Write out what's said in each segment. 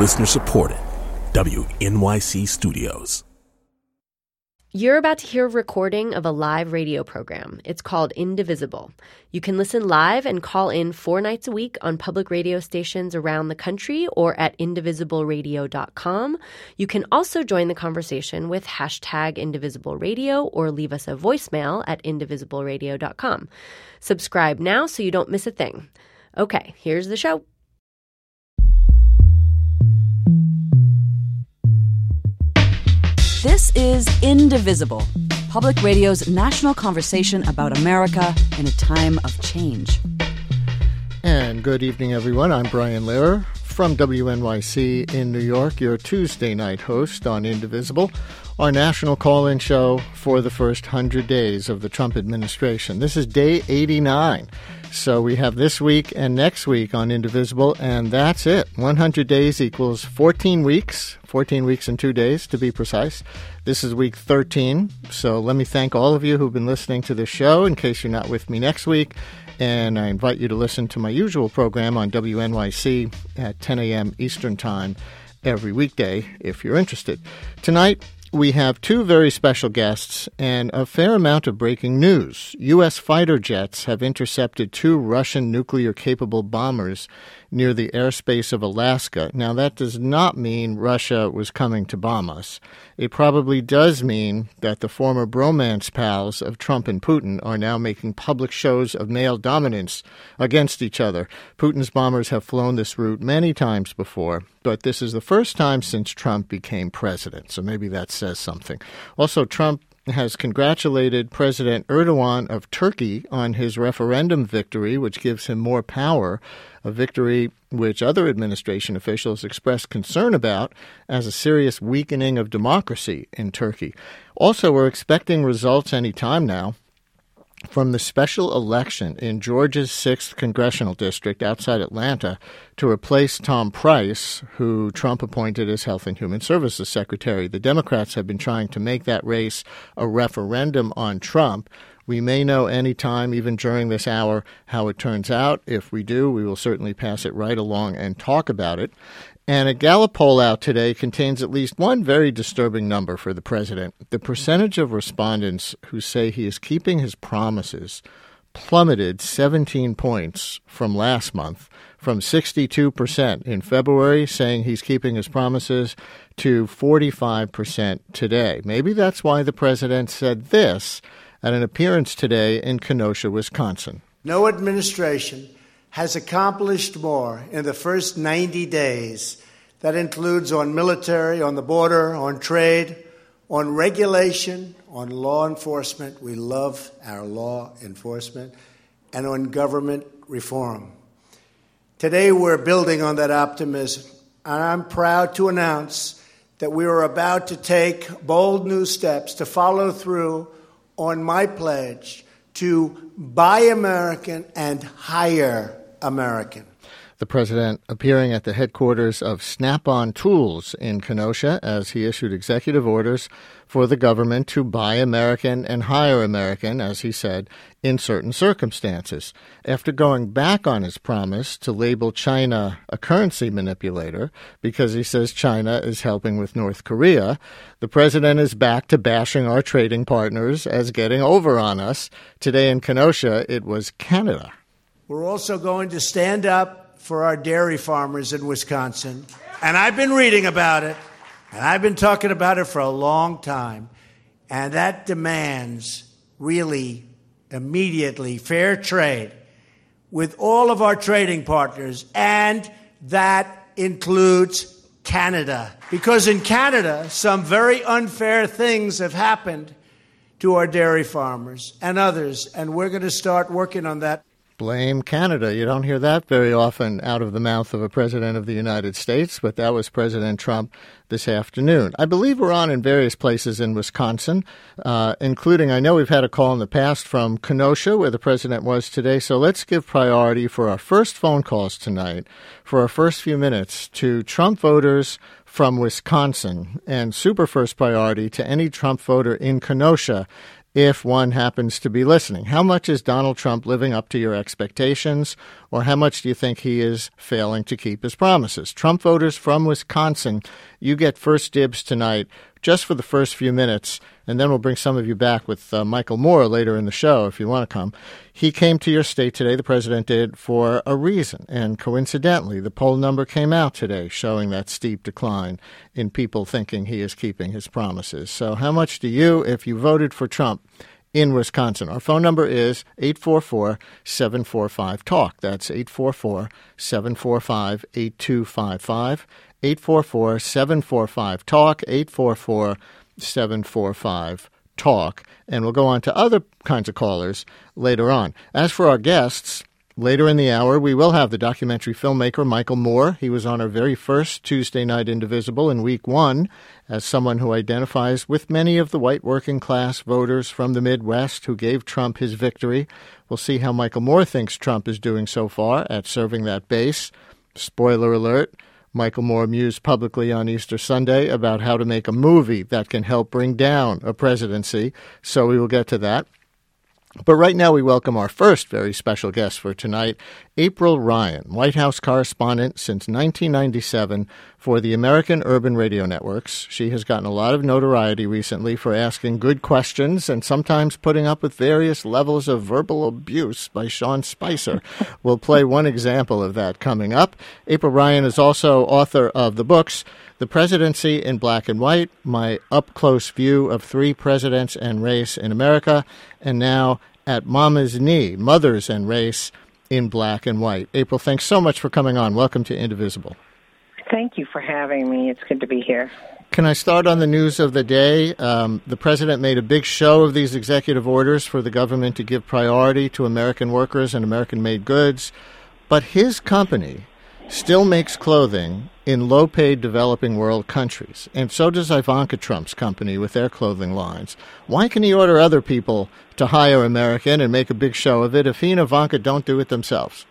Listener supported. WNYC Studios. You're about to hear a recording of a live radio program. It's called Indivisible. You can listen live and call in four nights a week on public radio stations around the country or at indivisibleradio.com. You can also join the conversation with hashtag indivisibleradio or leave us a voicemail at indivisibleradio.com. Subscribe now so you don't miss a thing. Okay, here's the show. This is Indivisible, public radio's national conversation about America in a time of change. And good evening, everyone. I'm Brian Lehrer from WNYC in New York, your Tuesday night host on Indivisible, our national call in show for the first 100 days of the Trump administration. This is day 89. So we have this week and next week on Indivisible, and that's it. 100 days equals 14 weeks, 14 weeks and two days to be precise. This is week 13. So let me thank all of you who've been listening to this show in case you're not with me next week. And I invite you to listen to my usual program on WNYC at 10 a.m. Eastern Time every weekday if you're interested. Tonight, we have two very special guests and a fair amount of breaking news. U.S. fighter jets have intercepted two Russian nuclear capable bombers near the airspace of Alaska. Now, that does not mean Russia was coming to bomb us. It probably does mean that the former bromance pals of Trump and Putin are now making public shows of male dominance against each other. Putin's bombers have flown this route many times before, but this is the first time since Trump became president, so maybe that says something. Also, Trump has congratulated President Erdogan of Turkey on his referendum victory, which gives him more power, a victory which other administration officials expressed concern about as a serious weakening of democracy in Turkey. Also, we're expecting results any time now from the special election in Georgia's 6th congressional district outside Atlanta to replace Tom Price, who Trump appointed as Health and Human Services Secretary. The Democrats have been trying to make that race a referendum on Trump. We may know any time, even during this hour, how it turns out. If we do, we will certainly pass it right along and talk about it. And a Gallup poll out today contains at least one very disturbing number for the president. The percentage of respondents who say he is keeping his promises plummeted 17 points from last month, from 62% in February, saying he's keeping his promises, to 45% today. Maybe that's why the president said this at an appearance today in Kenosha, Wisconsin. No administration has accomplished more in the first 90 days. That includes on military, on the border, on trade, on regulation, on law enforcement. We love our law enforcement, and on government reform. Today, we're building on that optimism, and I'm proud to announce that we are about to take bold new steps to follow through on my pledge to buy American and hire American. The president appearing at the headquarters of Snap on Tools in Kenosha as he issued executive orders for the government to buy American and hire American, as he said, in certain circumstances. After going back on his promise to label China a currency manipulator because he says China is helping with North Korea, the president is back to bashing our trading partners as getting over on us. Today in Kenosha, it was Canada. We're also going to stand up for our dairy farmers in Wisconsin. And I've been reading about it, and I've been talking about it for a long time. And that demands really immediately fair trade with all of our trading partners, and that includes Canada. Because in Canada, some very unfair things have happened to our dairy farmers and others, and we're going to start working on that blame Canada. You don't hear that very often out of the mouth of a president of the United States, but that was President Trump this afternoon. I believe we're on in various places in Wisconsin, uh, including, I know we've had a call in the past from Kenosha, where the president was today. So let's give priority for our first phone calls tonight, for our first few minutes, to Trump voters from Wisconsin, and super first priority to any Trump voter in Kenosha if one happens to be listening. How much is Donald Trump living up to your expectations, or how much do you think he is failing to keep his promises? Trump voters from Wisconsin, you get first dibs tonight just for the first few minutes, and then we'll bring some of you back with uh, Michael Moore later in the show if you want to come. He came to your state today, the president did, for a reason. And coincidentally, the poll number came out today showing that steep decline in people thinking he is keeping his promises. So, how much do you, if you voted for Trump, in Wisconsin. Our phone number is 844 745 TALK. That's 844 745 8255. 844 745 TALK, 844 745 TALK. And we'll go on to other kinds of callers later on. As for our guests, Later in the hour, we will have the documentary filmmaker Michael Moore. He was on our very first Tuesday Night Indivisible in week one as someone who identifies with many of the white working class voters from the Midwest who gave Trump his victory. We'll see how Michael Moore thinks Trump is doing so far at serving that base. Spoiler alert Michael Moore mused publicly on Easter Sunday about how to make a movie that can help bring down a presidency, so we will get to that. But right now, we welcome our first very special guest for tonight, April Ryan, White House correspondent since 1997 for the American Urban Radio Networks. She has gotten a lot of notoriety recently for asking good questions and sometimes putting up with various levels of verbal abuse by Sean Spicer. we'll play one example of that coming up. April Ryan is also author of the books The Presidency in Black and White, My Up Close View of Three Presidents and Race in America, and now at Mama's Knee, Mothers and Race in Black and White. April, thanks so much for coming on. Welcome to Indivisible. Thank you for having me. It's good to be here. Can I start on the news of the day? Um, the president made a big show of these executive orders for the government to give priority to American workers and American made goods. But his company, still makes clothing in low paid developing world countries. And so does Ivanka Trump's company with their clothing lines. Why can he order other people to hire American and make a big show of it if he and Ivanka don't do it themselves?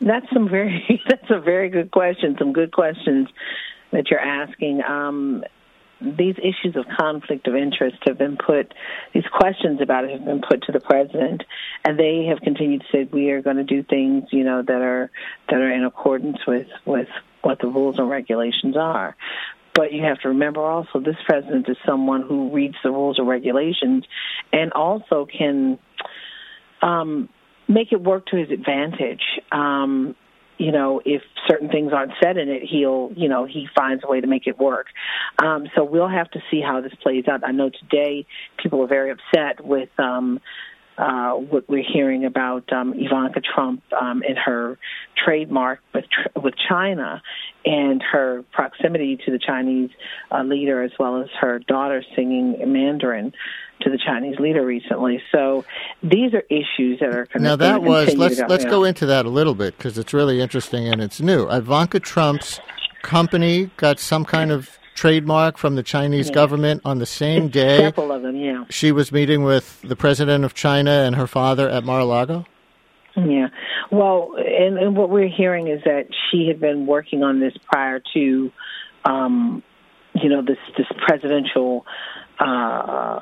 That's some very that's a very good question. Some good questions that you're asking. Um, these issues of conflict of interest have been put, these questions about it have been put to the president, and they have continued to say we are going to do things, you know, that are that are in accordance with with what the rules and regulations are. But you have to remember also, this president is someone who reads the rules and regulations, and also can um, make it work to his advantage. Um, you know, if certain things aren't said in it, he'll, you know, he finds a way to make it work. Um, so we'll have to see how this plays out. I know today people are very upset with um, uh, what we're hearing about um, Ivanka Trump um, and her trademark with with China and her proximity to the Chinese uh, leader, as well as her daughter singing Mandarin to the Chinese leader recently. So these are issues that are now that was let's let's go into that a little bit because it's really interesting and it's new. Ivanka Trump's company got some kind of trademark from the Chinese yeah. government on the same day. Several of them, yeah. She was meeting with the president of China and her father at Mar-a-Lago. Yeah. Well, and, and what we're hearing is that she had been working on this prior to, um, you know, this this presidential. Uh,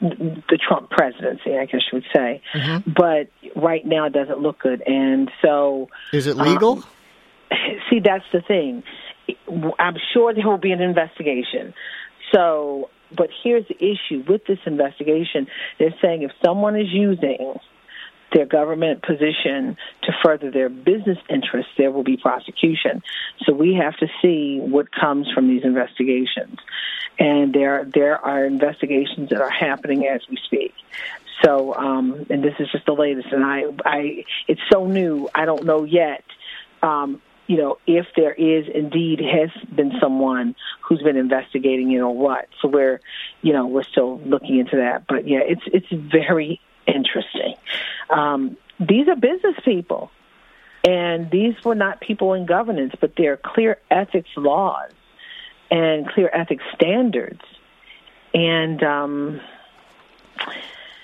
the Trump presidency, I guess you would say. Mm-hmm. But right now it doesn't look good. And so. Is it legal? Um, see, that's the thing. I'm sure there will be an investigation. So, but here's the issue with this investigation. They're saying if someone is using their government position to further their business interests, there will be prosecution. So we have to see what comes from these investigations. And there, there are investigations that are happening as we speak. So, um, and this is just the latest. And I, I, it's so new. I don't know yet. Um, you know, if there is indeed has been someone who's been investigating it or what. So we're, you know, we're still looking into that. But yeah, it's it's very interesting. Um, these are business people, and these were not people in governance, but they're clear ethics laws and clear ethics standards, and. Um,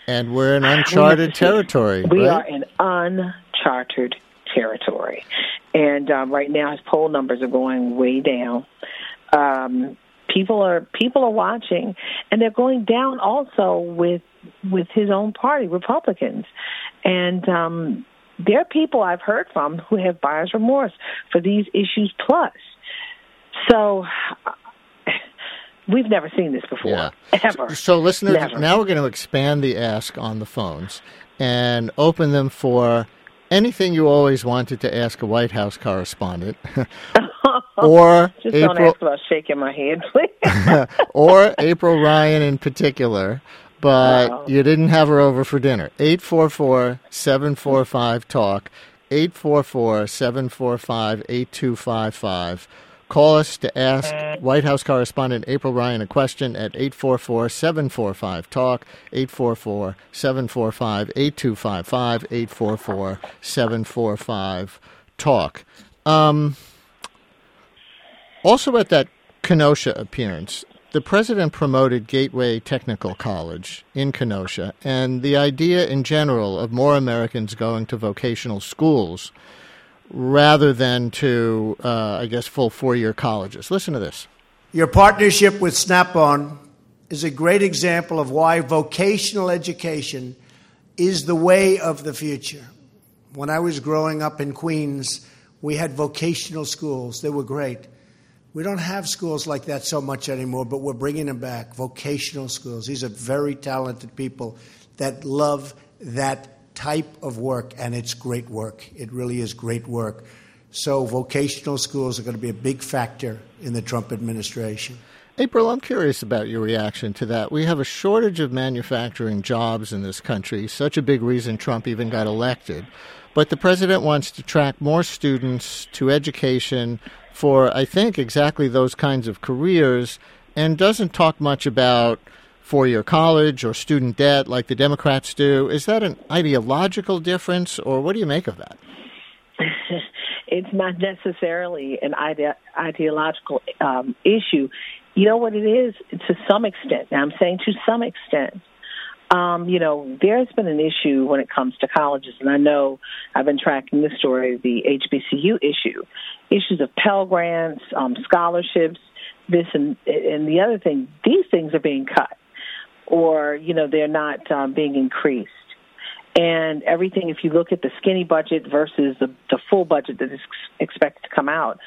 and we're in uncharted territory. We right? are in uncharted territory. And um, right now, his poll numbers are going way down. Um, people are people are watching, and they're going down also with with his own party, Republicans, and um, there are people I've heard from who have buyer's remorse for these issues plus. So we've never seen this before, Yeah. ever. So, listeners, Never. now we're going to expand the ask on the phones and open them for anything you always wanted to ask a White House correspondent, or Just don't ask about shaking my head, please. or April Ryan in particular. But Wow. you didn't have her over for dinner. 844 745 TALK, 844 745 8255. Call us to ask White House correspondent April Ryan a question at 844 745 TALK, 844 745 8255, 844 745 TALK. Um, also, at that Kenosha appearance, the president promoted Gateway Technical College in Kenosha and the idea in general of more Americans going to vocational schools rather than to, uh, I guess, full four year colleges. Listen to this. Your partnership with Snap On is a great example of why vocational education is the way of the future. When I was growing up in Queens, we had vocational schools. They were great. We don't have schools like that so much anymore, but we're bringing them back. Vocational schools. These are very talented people that love that type of work, and it's great work. It really is great work. So, vocational schools are going to be a big factor in the Trump administration. April, I'm curious about your reaction to that. We have a shortage of manufacturing jobs in this country, such a big reason Trump even got elected. But the president wants to track more students to education for, I think, exactly those kinds of careers and doesn't talk much about four year college or student debt like the Democrats do. Is that an ideological difference, or what do you make of that? it's not necessarily an ide- ideological um, issue. You know what it is? To some extent. Now, I'm saying to some extent. Um, you know, there's been an issue when it comes to colleges, and I know I've been tracking this story, the HBCU issue, issues of Pell Grants, um, scholarships, this and and the other thing. These things are being cut, or you know, they're not um, being increased and everything if you look at the skinny budget versus the, the full budget that is ex- expected to come out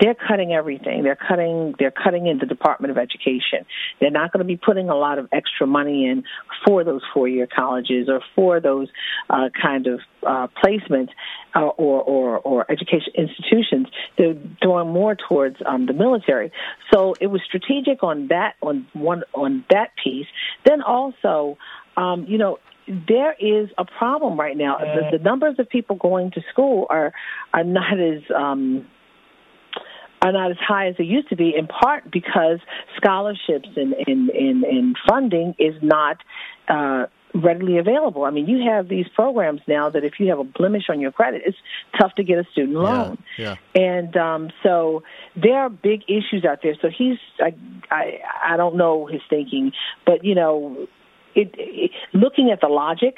they're cutting everything. They're cutting they're cutting in the department of education. They're not going to be putting a lot of extra money in for those four year colleges or for those uh, kind of uh, placements uh, or, or or education institutions. They're doing more towards um, the military. So it was strategic on that on one on that piece. Then also um, you know there is a problem right now. The, the numbers of people going to school are are not as um, are not as high as they used to be. In part because scholarships and and, and, and funding is not. Uh, readily available. I mean, you have these programs now that if you have a blemish on your credit, it's tough to get a student loan. yeah. And um, so there are big issues out there. So he's, I, I, I don't know his thinking, but you know, it, it, looking at the logic,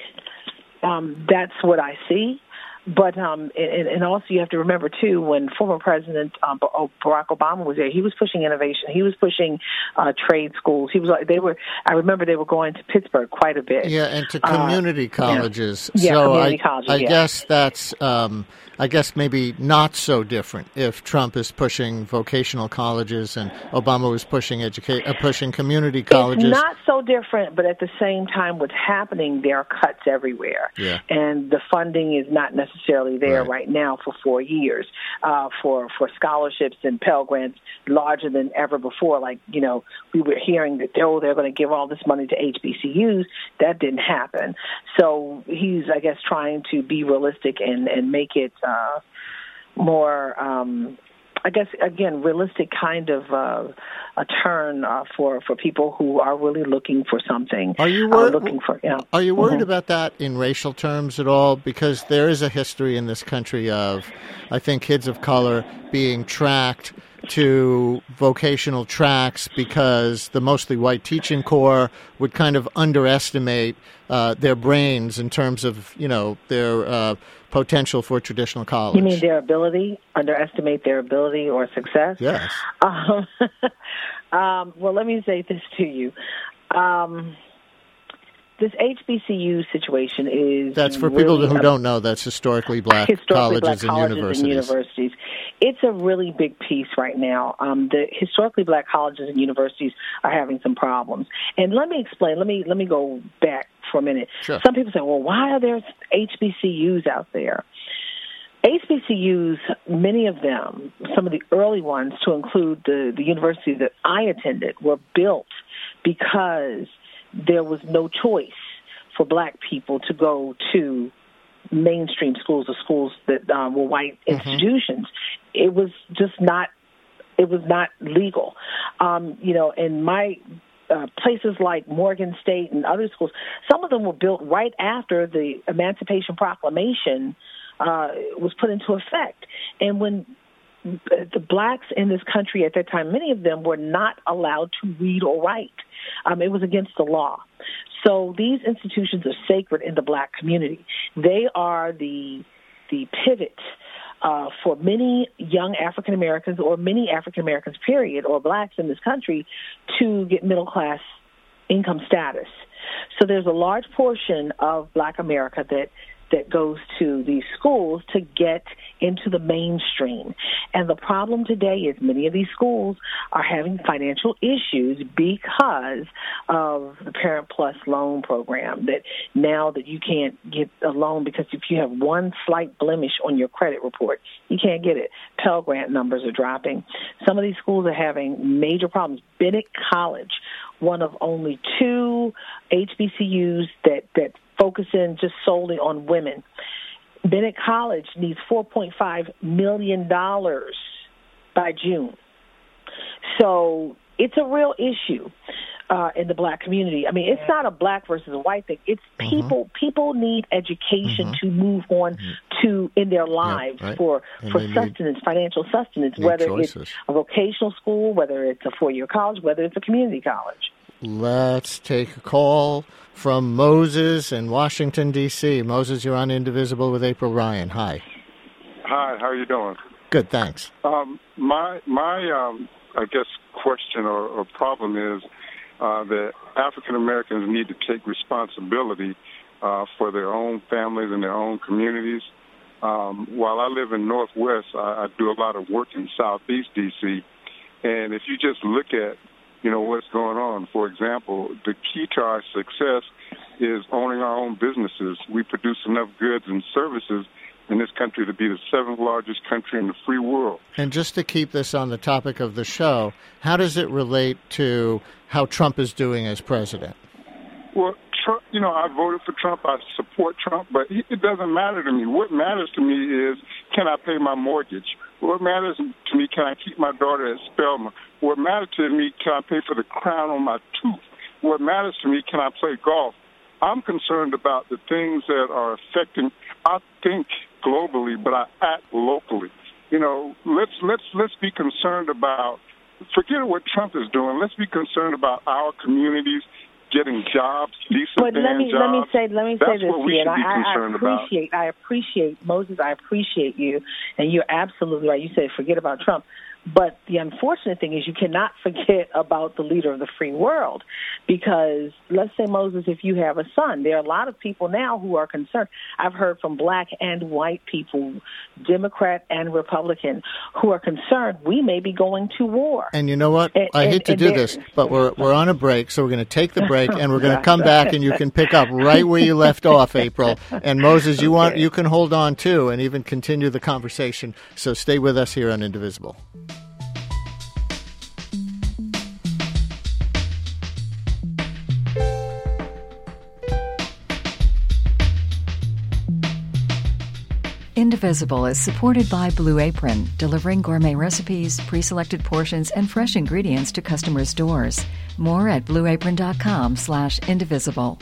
um, that's what I see. But um, and, and also you have to remember too, when former President um, Barack Obama was there, he was pushing innovation. He was pushing uh, trade schools. He was like they were. I remember they were going to Pittsburgh quite a bit. Yeah, and to Uh, community colleges. Yeah, so community I, colleges, I yeah. guess that's, um, I guess maybe not so different if Trump is pushing vocational colleges and Obama was pushing educate, uh, pushing community colleges. It's not so different, but at the same time, what's happening, there are cuts everywhere. Yeah. And the funding is not necessarily there Right. right, now for four years uh, for, for scholarships and Pell Grants larger than ever before. Like, you know, we were hearing that, oh, they're going to give all this money to HBCUs. That didn't happen. So he's, I guess, trying to be realistic and, and make it uh, more. Um, I guess again, realistic kind of uh, a turn uh, for for people who are really looking for something. Are you uh, wor- looking for? Know, Are you worried Mhm. about that in racial terms at all? Because there is a history in this country of, I think, kids of color being tracked to vocational tracks because the mostly white teaching corps would kind of underestimate uh, their brains in terms of, you know, their uh, potential for traditional college. You mean their ability? Underestimate their ability or success? Yes. Um, um, well, let me say this to you. Um, this HBCU situation is that's for really people who a- don't know. That's historically black historically colleges, black colleges and universities. universities. It's a really big piece right now. Um, the historically black colleges and universities are having some problems. And let me explain. Let me let me go back for a minute. Sure. Some people say, "Well, why are there HBCUs out there?" HBCUs, many of them, some of the early ones, to include the, the university that I attended, were built because there was no choice for black people to go to mainstream schools or schools that um, were white institutions. It was just not. It was not legal. Um, you know, in my uh, places like Morgan State and other schools, some of them were built right after the Emancipation Proclamation uh, was put into effect. And when the blacks in this country at that time, many of them were not allowed to read or write. Um, it was against the law. So these institutions are sacred in the black community. They are the the pivot uh, for many young African Americans or many African Americans, period, or blacks in this country to get middle class income status. So there's a large portion of black America that that goes to these schools to get into the mainstream. And the problem today is many of these schools are having financial issues because of the Parent Plus loan program. That now that you can't get a loan because if you have one slight blemish on your credit report, you can't get it. Pell Grant numbers are dropping. Some of these schools are having major problems. Bennett College, one of only two HBCUs that that focus in just solely on women. Bennett College needs $4.5 million by June. So it's a real issue uh, in the black community. I mean, it's not a black versus a white thing. It's mm-hmm. people. People need education mm-hmm. to move on mm-hmm. to in their lives right. for And for they need- sustenance, financial sustenance. Whether choices. it's a vocational school, whether it's a four year college, whether it's a community college. Let's take a call from Moses in Washington, D.C. Moses, you're on Indivisible with April Ryan. Hi. Hi, how are you doing? Good, thanks. Um, my my um, I guess question or, or problem is uh, that African Americans need to take responsibility uh, for their own families and their own communities. Um, while I live in Northwest, I, I do a lot of work in Southeast DC, and if you just look at you know what's going on, for example, the key to our success is owning our own businesses. We produce enough goods and services in this country to be the seventh largest country in the free world. And just to keep this on the topic of the show, how does it relate to how Trump is doing as president? Well, Trump, you know, I voted for Trump. I support Trump, but it it doesn't matter to me. What matters to me is can I pay my mortgage? What matters to me, can I keep my daughter at Spelman? What matters to me, can I pay for the crown on my tooth? What matters to me, can I play golf? I'm concerned about the things that are affecting. I think globally, but I act locally. You know, let's let's let's be concerned about. Forget what Trump is doing. Let's be concerned about our communities getting jobs, decent But let me jobs. let me say let me That's say this what we should be I, I concerned about. appreciate I appreciate Moses. I appreciate you, and you're absolutely right. You said forget about Trump, but the unfortunate thing is you cannot forget about the leader of the free world, because let's say Moses, if you have a son, there are a lot of people now who are concerned. I've heard from black and white people, Democrat and Republican, who are concerned we may be going to war. And you know what? And- I and- hate to and do this, but we're we're on a break, so we're going to take the break and we're going to come back and you can pick up right where you left off, April. And Moses, you want you can hold on too and even continue the conversation. So stay with us here on Indivisible. Indivisible is supported by Blue Apron, delivering gourmet recipes, pre selected portions, and fresh ingredients to customers' doors. More at blueapron.com slash indivisible.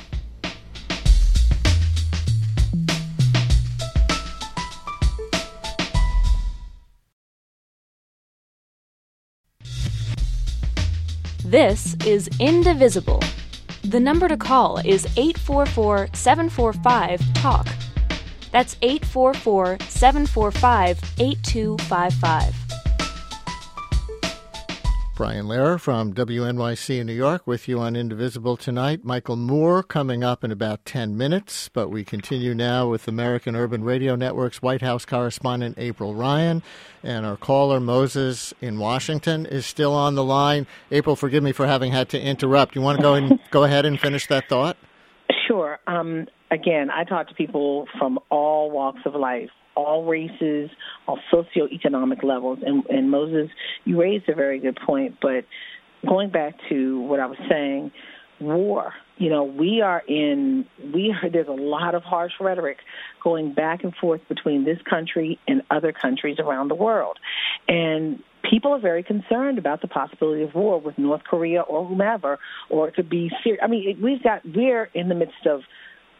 This is Indivisible. The number to call is 844 745 TALK. That's 844 745 8255. Brian Lehrer from WNYC in New York with you on Indivisible tonight. Michael Moore coming up in about 10 minutes, but we continue now with American Urban Radio Network's White House correspondent April Ryan. And our caller, Moses in Washington, is still on the line. April, forgive me for having had to interrupt. You want to go and go ahead and finish that thought? Um, again, I talk to people from all walks of life all races, all socioeconomic levels. And, and Moses, you raised a very good point, but going back to what I was saying, war. You know, we are in we are, there's a lot of harsh rhetoric going back and forth between this country and other countries around the world. And people are very concerned about the possibility of war with North Korea or whomever, or it could be Syria. I mean, we've got we're in the midst of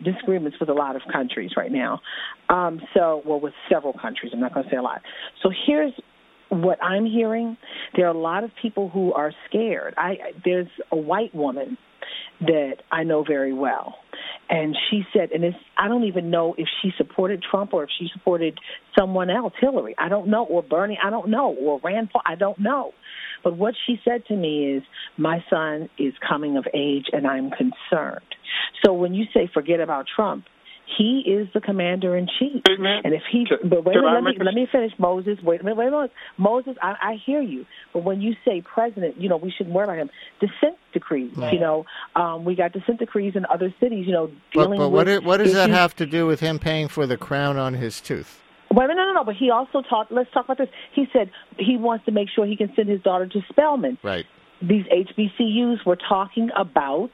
disagreements with a lot of countries right now. Um, so, well, with several countries. I'm not going to say a lot. So here's what I'm hearing. There are a lot of people who are scared. I there's a white woman that I know very well. And she said, and it's, I don't even know if she supported Trump or if she supported someone else, Hillary. I don't know, or Bernie. I don't know, or Rand Paul. I don't know. But what she said to me is, my son is coming of age and I'm concerned. So when you say forget about Trump, he is the commander in chief. And if he, but wait let me, let me finish, Moses. Wait a minute, wait a minute. Moses, I, I hear you. But when you say president, you know, we shouldn't worry about him. Dissent decrees, right. you know, um, we got dissent decrees in other cities, you know, dealing but, but with. What, what does issues. that have to do with him paying for the crown on his tooth? Wait, no, no, no. But he also talked. Let's talk about this. He said he wants to make sure he can send his daughter to Spelman. Right. These HBCUs were talking about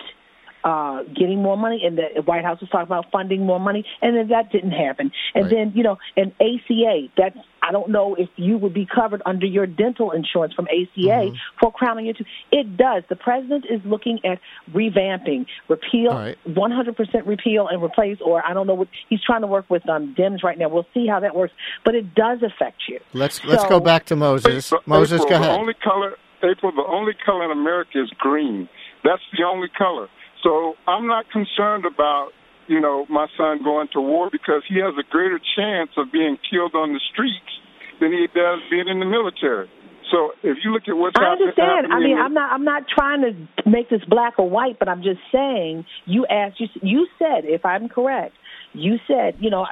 uh, getting more money, and the White House was talking about funding more money, and then that didn't happen. And Right. then, you know, an ACA, that's, I don't know if you would be covered under your dental insurance from ACA Mm-hmm. for crowning your tooth. It does. The president is looking at revamping, repeal, All right. 100% repeal and replace, or I don't know what, he's trying to work with um, Dems right now. We'll see how that works, but it does affect you. Let's let's go back to Moses. But Moses, April, go The ahead. only color, April, the only color in America is green. That's the only color. So I'm not concerned about you know my son going to war because he has a greater chance of being killed on the streets than he does being in the military. So if you look at what's happening. I understand. I mean, I'm not. I'm not trying to make this black or white, but I'm just saying. You asked. You you said, if I'm correct, you said, you know,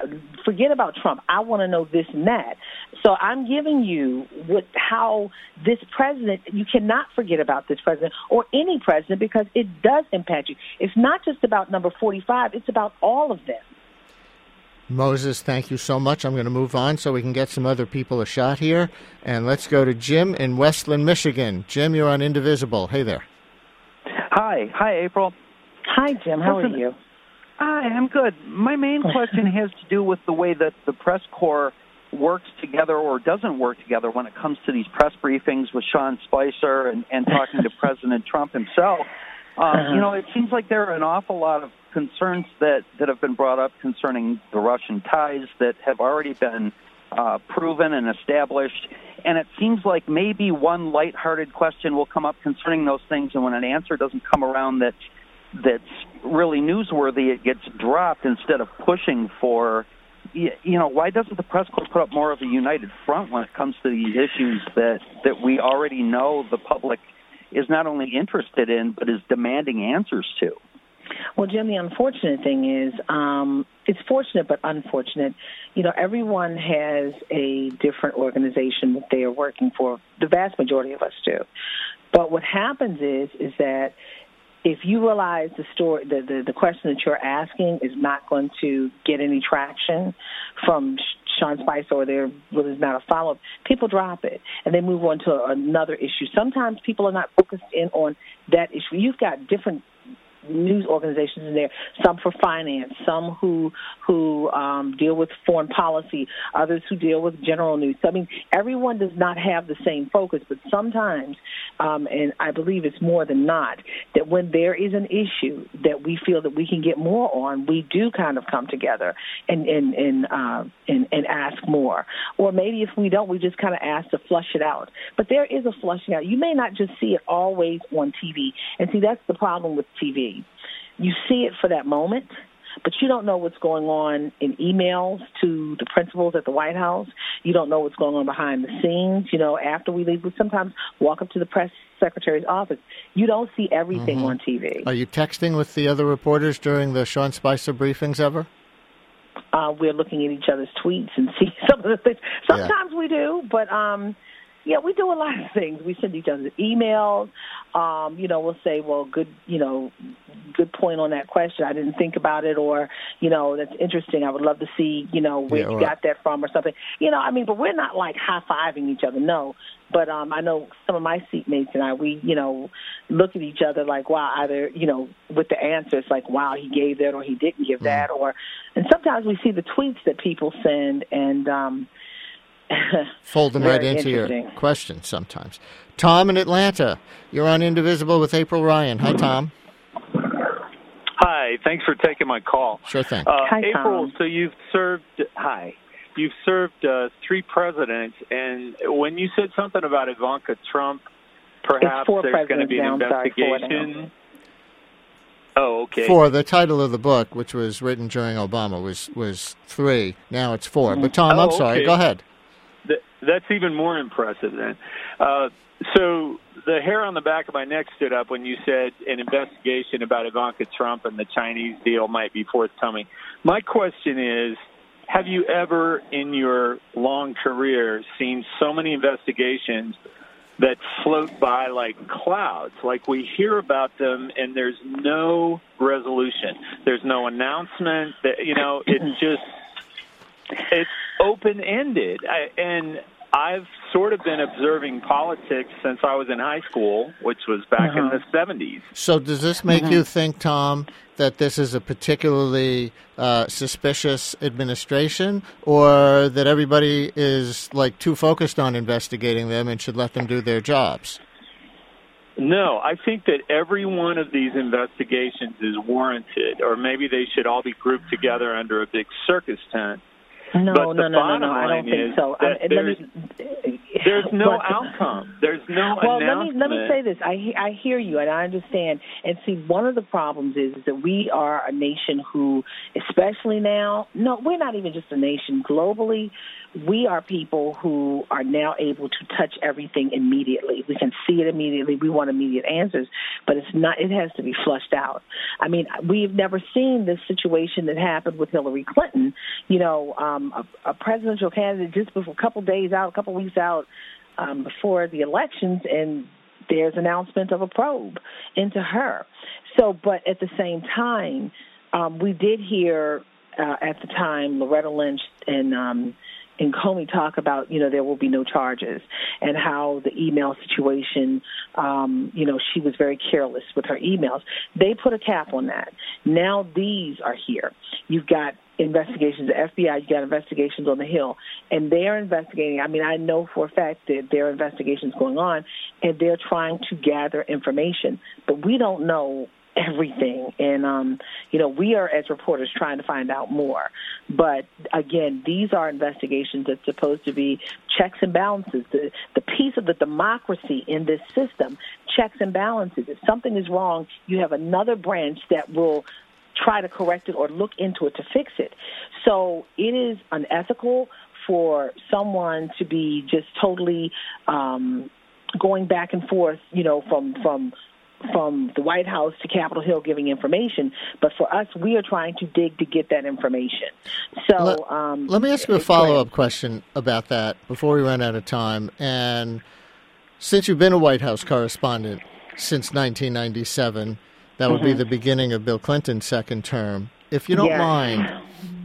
forget about Trump. I want to know this and that. So I'm giving you what how this president. You cannot forget about this president or any president because it does impact you. It's not just about number 45. It's about all of them. Moses, thank you so much. I'm going to move on so we can get some other people a shot here. And let's go to Jim in Westland, Michigan. Jim, you're on Indivisible. Hey there. Hi, hi, April. Hi, Jim. How are you? Hi, I'm good. My main question has to do with the way that the press corps works together or doesn't work together when it comes to these press briefings with Sean Spicer and, and talking to President Trump himself. Um, You know, it seems like there are an awful lot of concerns that, that have been brought up concerning the Russian ties that have already been uh, proven and established. And it seems like maybe one lighthearted question will come up concerning those things, and when an answer doesn't come around that that's really newsworthy, it gets dropped instead of pushing for. You know, why doesn't the press corps put up more of a united front when it comes to these issues that that we already know the public is not only interested in but is demanding answers to? Well, Jim, the unfortunate thing is, um, it's fortunate but unfortunate. You know, everyone has a different organization that they are working for. The vast majority of us do. But what happens is, is that if you realize the story, the, the, the question that you're asking is not going to get any traction from Sean Spicer or there really is not a follow up, people drop it and they move on to another issue. Sometimes people are not focused in on that issue. You've got different news organizations in there, some for finance, some who who um, deal with foreign policy, others who deal with general news. I mean, everyone does not have the same focus, but sometimes, um, and I believe it's more than not, that when there is an issue that we feel that we can get more on, we do kind of come together and and and uh, and, and ask more. Or maybe if we don't, we just kind of ask to flush it out. But there is a flushing out. You may not just see it always on TV, and see that's the problem with TV. You see it for that moment, but you don't know what's going on in emails to the principals at the White House. You don't know what's going on behind the scenes. You know, after we leave, we sometimes walk up to the press secretary's office. You don't see everything Mhm. on TV. Are you texting with the other reporters during the Sean Spicer briefings ever? uh, we're looking at each other's tweets and see some of the things. Sometimes we do, but um, yeah, we do a lot of things. We send each other emails. Um, you know, we'll say, well, good, you know, good point on that question. I didn't think about it, or you know, that's interesting. I would love to see, you know, where Yeah, you got that from, or something. You know, I mean, but we're not like high fiving each other. No, but um, I know some of my seatmates and I, we, you know, look at each other like, wow, either you know, with the answers like, wow, he gave that or he didn't give that, or, and sometimes we see the tweets that people send and. um Fold them right into your interesting. questions sometimes. Tom in Atlanta, you're on Indivisible with April Ryan. Hi, Tom. Hi, thanks for taking my call. Sure thing. Uh, Hi, April, Tom. so you've served, hi, you've served uh, three presidents, and when you said something about Ivanka Trump, perhaps four there's going to be an now, I'm sorry, investigation. Oh, okay. Four. The title of the book, which was written during Obama, was was three. Now it's four. But Tom, I'm Oh, sorry. okay. Go ahead. Th- that's even more impressive then. Uh, so the hair on the back of my neck stood up when you said an investigation about Ivanka Trump and the Chinese deal might be forthcoming. My question is have you ever in your long career seen so many investigations that float by like clouds? Like we hear about them and there's no resolution. There's no announcement that you know, it's just it's open ended and I've sort of been observing politics since I was in high school, which was back in Uh-huh. the 70s. So, does this make Mm-hmm. you think, Tom, that this is a particularly uh, suspicious administration, or that everybody is like too focused on investigating them and should let them do their jobs? No, I think that every one of these investigations is warranted, or maybe they should all be grouped together under a big circus tent. No, But no, no, no, no. I don't think so. I, let there's, me, there's no but- outcome. There's no well, let me let me say this. I I hear you and I understand. And see, one of the problems is, is that we are a nation who, especially now, no, we're not even just a nation. Globally, we are people who are now able to touch everything immediately. We can see it immediately. We want immediate answers, but it's not. It has to be flushed out. I mean, we've never seen this situation that happened with Hillary Clinton. You know, um, a, a presidential candidate just before a couple days out, a couple weeks out um, before the elections, and there's announcement of a probe into her. So, but at the same time, um, we did hear uh, at the time Loretta Lynch and um, and Comey talk about, you know, there will be no charges and how the email situation, um, you know, she was very careless with her emails. They put a cap on that. Now these are here. You've got investigations, the FBI, you got investigations on the Hill, and they're investigating. I mean, I know for a fact that there are investigations going on, and they're trying to gather information, but we don't know everything. And um you know we are as reporters trying to find out more. But again these are investigations that's supposed to be checks and balances. The the piece of the democracy in this system checks and balances. If something is wrong you have another branch that will try to correct it or look into it to fix it. So it is unethical for someone to be just totally um going back and forth you know from from from the White House to Capitol Hill giving information, but for us, we are trying to dig to get that information. So Let- um, Let me ask you a follow up question about that before we run out of time. And since you've been a White House correspondent since 1997, that would be Mhm. the beginning of Bill Clinton's second term. If you don't mind,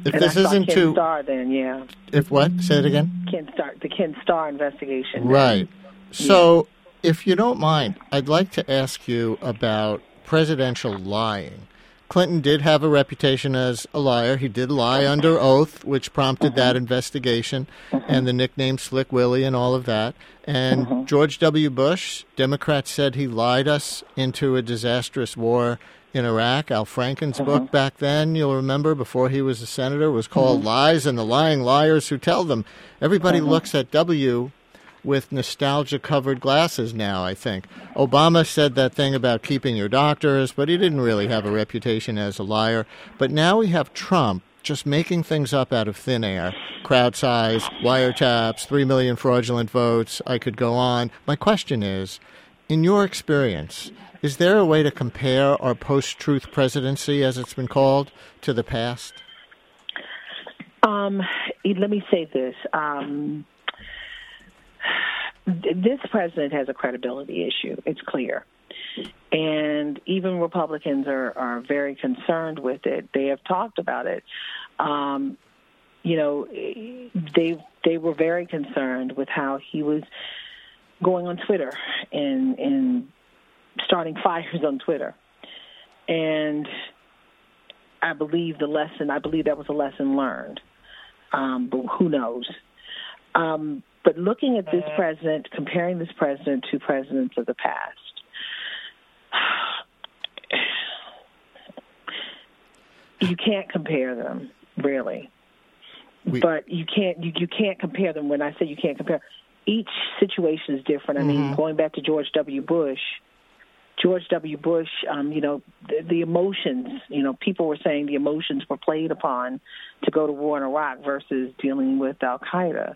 if and this isn't Ken too. Starr then, yeah, If what? Say it again. Ken Starr, the Ken Starr investigation, Right. So, if you don't mind, I'd like to ask you about presidential lying. Clinton did have a reputation as a liar. He did lie under oath, which prompted that mm-hmm. investigation mm-hmm. and the nickname Slick Willie and all of that. And mm-hmm. George W. Bush, Democrats said he lied us into a disastrous war in Iraq. Al Franken's book back then, you'll remember, before he was a senator, was called Lies and the Lying Liars Who Tell Them. Everybody looks at W with nostalgia covered glasses now, I think. Obama said that thing about keeping your doctors, but he didn't really have a reputation as a liar. But now we have Trump just making things up out of thin air. Crowd size, wiretaps, 3 million fraudulent votes. I could go on. My question is in your experience, is there a way to compare our post truth presidency, as it's been called, to the past? Um, let me say this. Um, this president has a credibility issue. It's clear. And even Republicans are, are very concerned with it. They have talked about it. Um, you know, they they were very concerned with how he was going on Twitter and and starting fires on Twitter. And I believe the lesson. I believe that was a lesson learned. Um, but who knows? Um, but looking at this president, comparing this president to presidents of the past, you can't compare them really. We, but you can't you, you can't compare them. When I say you can't compare, each situation is different. I mean, mm-hmm. going back to George W. Bush, George W. Bush, um, you know, the, the emotions, you know, people were saying the emotions were played upon to go to war in Iraq versus dealing with Al Qaeda.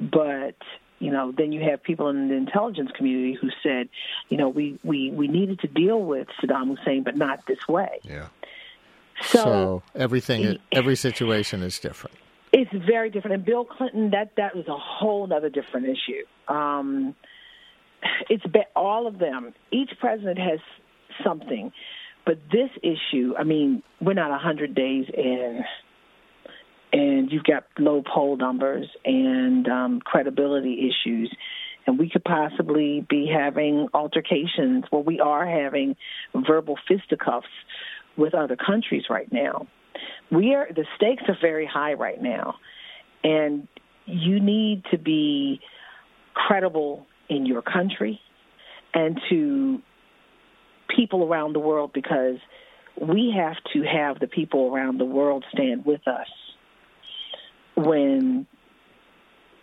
But you know, then you have people in the intelligence community who said, you know, we we we needed to deal with Saddam Hussein, but not this way. Yeah. So, so everything, every situation is different. It's very different. And Bill Clinton, that that was a whole other different issue. Um, it's be- all of them. Each president has something, but this issue. I mean, we're not a hundred days in, and you've got low poll numbers and um, credibility issues, and we could possibly be having altercations. Well, we are having verbal fisticuffs with other countries right now. We are the stakes are very high right now, and you need to be credible in your country and to people around the world because we have to have the people around the world stand with us when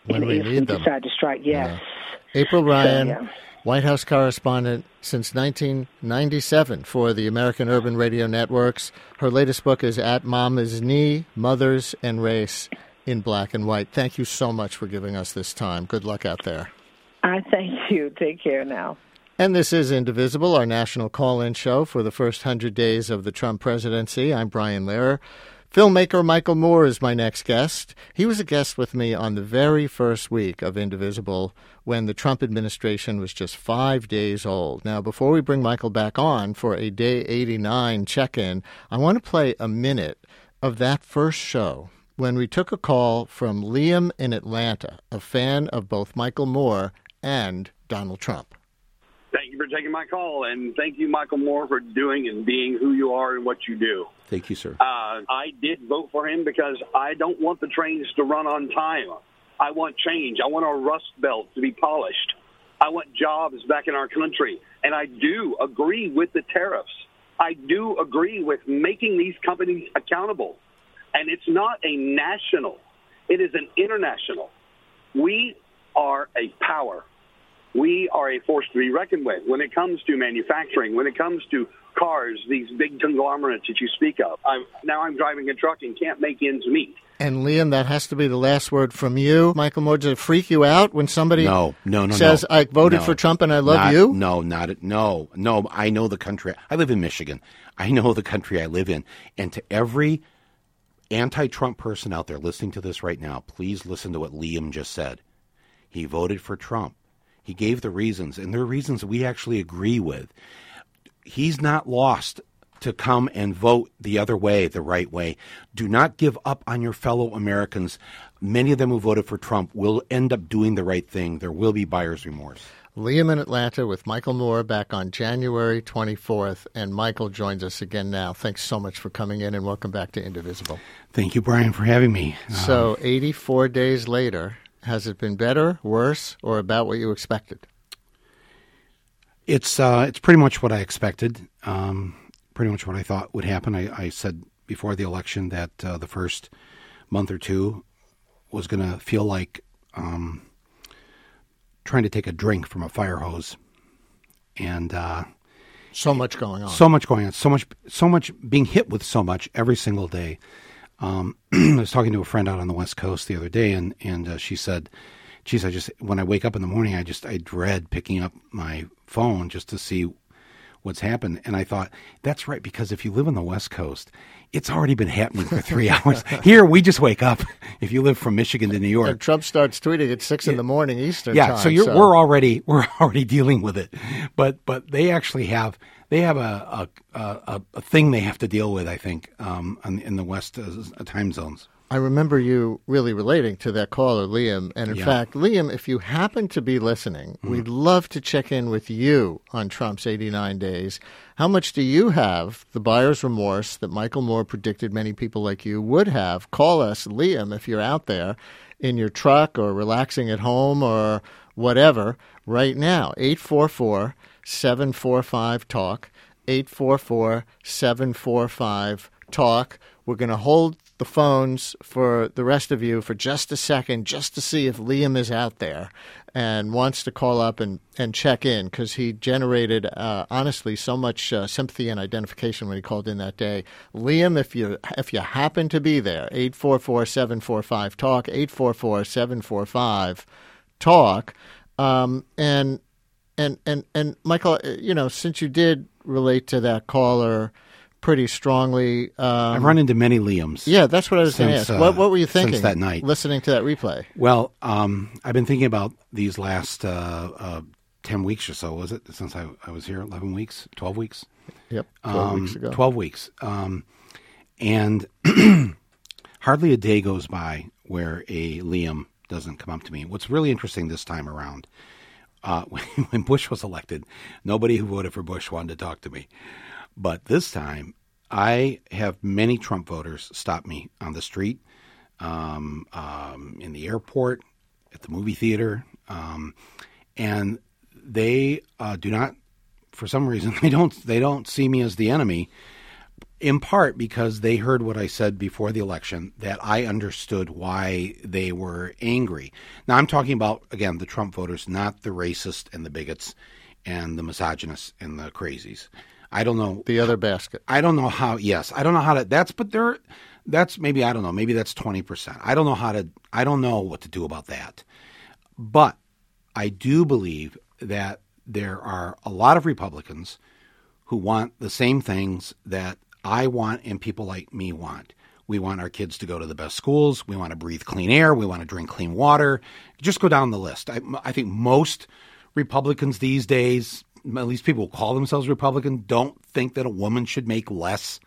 when we need them. decide to strike. Yes. Yeah. April Ryan, so, yeah. White House correspondent since 1997 for the American Urban Radio Networks. Her latest book is At Mama's Knee Mothers and Race in Black and White. Thank you so much for giving us this time. Good luck out there. I thank you. Take care now. And this is Indivisible, our national call in show for the first 100 days of the Trump presidency. I'm Brian Lehrer. Filmmaker Michael Moore is my next guest. He was a guest with me on the very first week of Indivisible when the Trump administration was just five days old. Now, before we bring Michael back on for a day 89 check in, I want to play a minute of that first show when we took a call from Liam in Atlanta, a fan of both Michael Moore and Donald Trump. Thank you for taking my call, and thank you, Michael Moore, for doing and being who you are and what you do. Thank you, sir. Uh, I did vote for him because I don't want the trains to run on time. I want change. I want our rust belt to be polished. I want jobs back in our country. And I do agree with the tariffs. I do agree with making these companies accountable. And it's not a national, it is an international. We are a power we are a force to be reckoned with when it comes to manufacturing, when it comes to cars, these big conglomerates that you speak of. I'm, now I'm driving a truck and can't make ends meet. And Liam, that has to be the last word from you, Michael Moore. Does it freak you out when somebody no, no, no, says no. I voted no. for Trump and I love not, you? No, not no, no. I know the country. I live in Michigan. I know the country I live in, and to every anti-Trump person out there listening to this right now, please listen to what Liam just said. He voted for Trump. He gave the reasons, and they're reasons we actually agree with. He's not lost to come and vote the other way, the right way. Do not give up on your fellow Americans. Many of them who voted for Trump will end up doing the right thing. There will be buyer's remorse. Liam in Atlanta with Michael Moore back on January 24th, and Michael joins us again now. Thanks so much for coming in, and welcome back to Indivisible. Thank you, Brian, for having me. So, um, 84 days later, has it been better, worse, or about what you expected? It's uh, it's pretty much what I expected. Um, pretty much what I thought would happen. I, I said before the election that uh, the first month or two was going to feel like um, trying to take a drink from a fire hose, and uh, so much going on. So much going on. So much. So much being hit with so much every single day. Um, I was talking to a friend out on the West Coast the other day, and and uh, she said, "Geez, I just when I wake up in the morning, I just I dread picking up my phone just to see what's happened." And I thought that's right because if you live on the West Coast, it's already been happening for three hours. Here, we just wake up. If you live from Michigan to New York, and Trump starts tweeting at six in the morning Eastern yeah, time. so, you're, we're already we're already dealing with it, but but they actually have they have a a, a, a thing they have to deal with. I think um, in, in the West uh, time zones. I remember you really relating to that caller, Liam. And in Yeah. fact, Liam, if you happen to be listening, Mm. we'd love to check in with you on Trump's 89 days. How much do you have the buyer's remorse that Michael Moore predicted many people like you would have? Call us, Liam, if you're out there in your truck or relaxing at home or whatever right now. 844 745 TALK. 844 745 TALK. We're going to hold the phones for the rest of you for just a second, just to see if Liam is out there and wants to call up and, and check in because he generated, uh, honestly, so much uh, sympathy and identification when he called in that day. Liam, if you if you happen to be there, 844 745 TALK, 844 745 TALK. Um, and and and and Michael, uh, you know, since you did relate to that caller pretty strongly, um, I've run into many Liams. Yeah, that's what I was going to ask. uh, what what were you since thinking that night? listening to that replay? Well, um, I've been thinking about these last uh, uh, ten weeks or so. Was it since I, I was here? Eleven weeks? Twelve weeks? Yep, 12 um, weeks ago. Twelve weeks. Um, and hardly a day goes by where a Liam doesn't come up to me. What's really interesting this time around, uh, when Bush was elected, nobody who voted for Bush wanted to talk to me. But this time, I have many Trump voters stop me on the street, um, um, in the airport, at the movie theater, um, and they uh, do not, for some reason, they don't they don't see me as the enemy. In part because they heard what I said before the election that I understood why they were angry. Now I'm talking about again the Trump voters, not the racist and the bigots and the misogynists and the crazies. I don't know the other basket. I don't know how. Yes, I don't know how to. That's but there. That's maybe I don't know. Maybe that's twenty percent. I don't know how to. I don't know what to do about that. But I do believe that there are a lot of Republicans who want the same things that I want and people like me want. We want our kids to go to the best schools. We want to breathe clean air. We want to drink clean water. Just go down the list. I, I think most Republicans these days, at least people who call themselves Republican, don't think that a woman should make less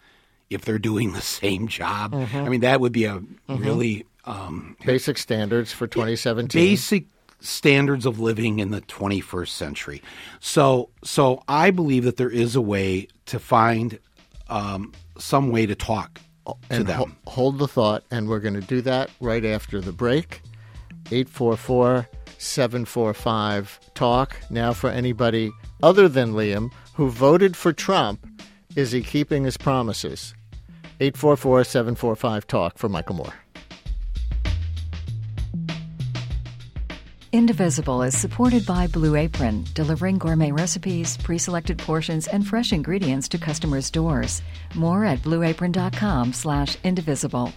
if they're doing the same job. Mhm. I mean, that would be a Mhm. really um, Basic standards for 2017. basic standards of living in the 21st century. So, so I believe that there is a way to find um, some way to talk to and them. ho- hold the thought, and we're going to do that right after the break. 844 745 TALK. Now, for anybody other than Liam who voted for Trump, is he keeping his promises? 844 745 TALK for Michael Moore. Indivisible is supported by Blue Apron, delivering gourmet recipes, pre selected portions, and fresh ingredients to customers' doors. More at blueapron.com slash indivisible.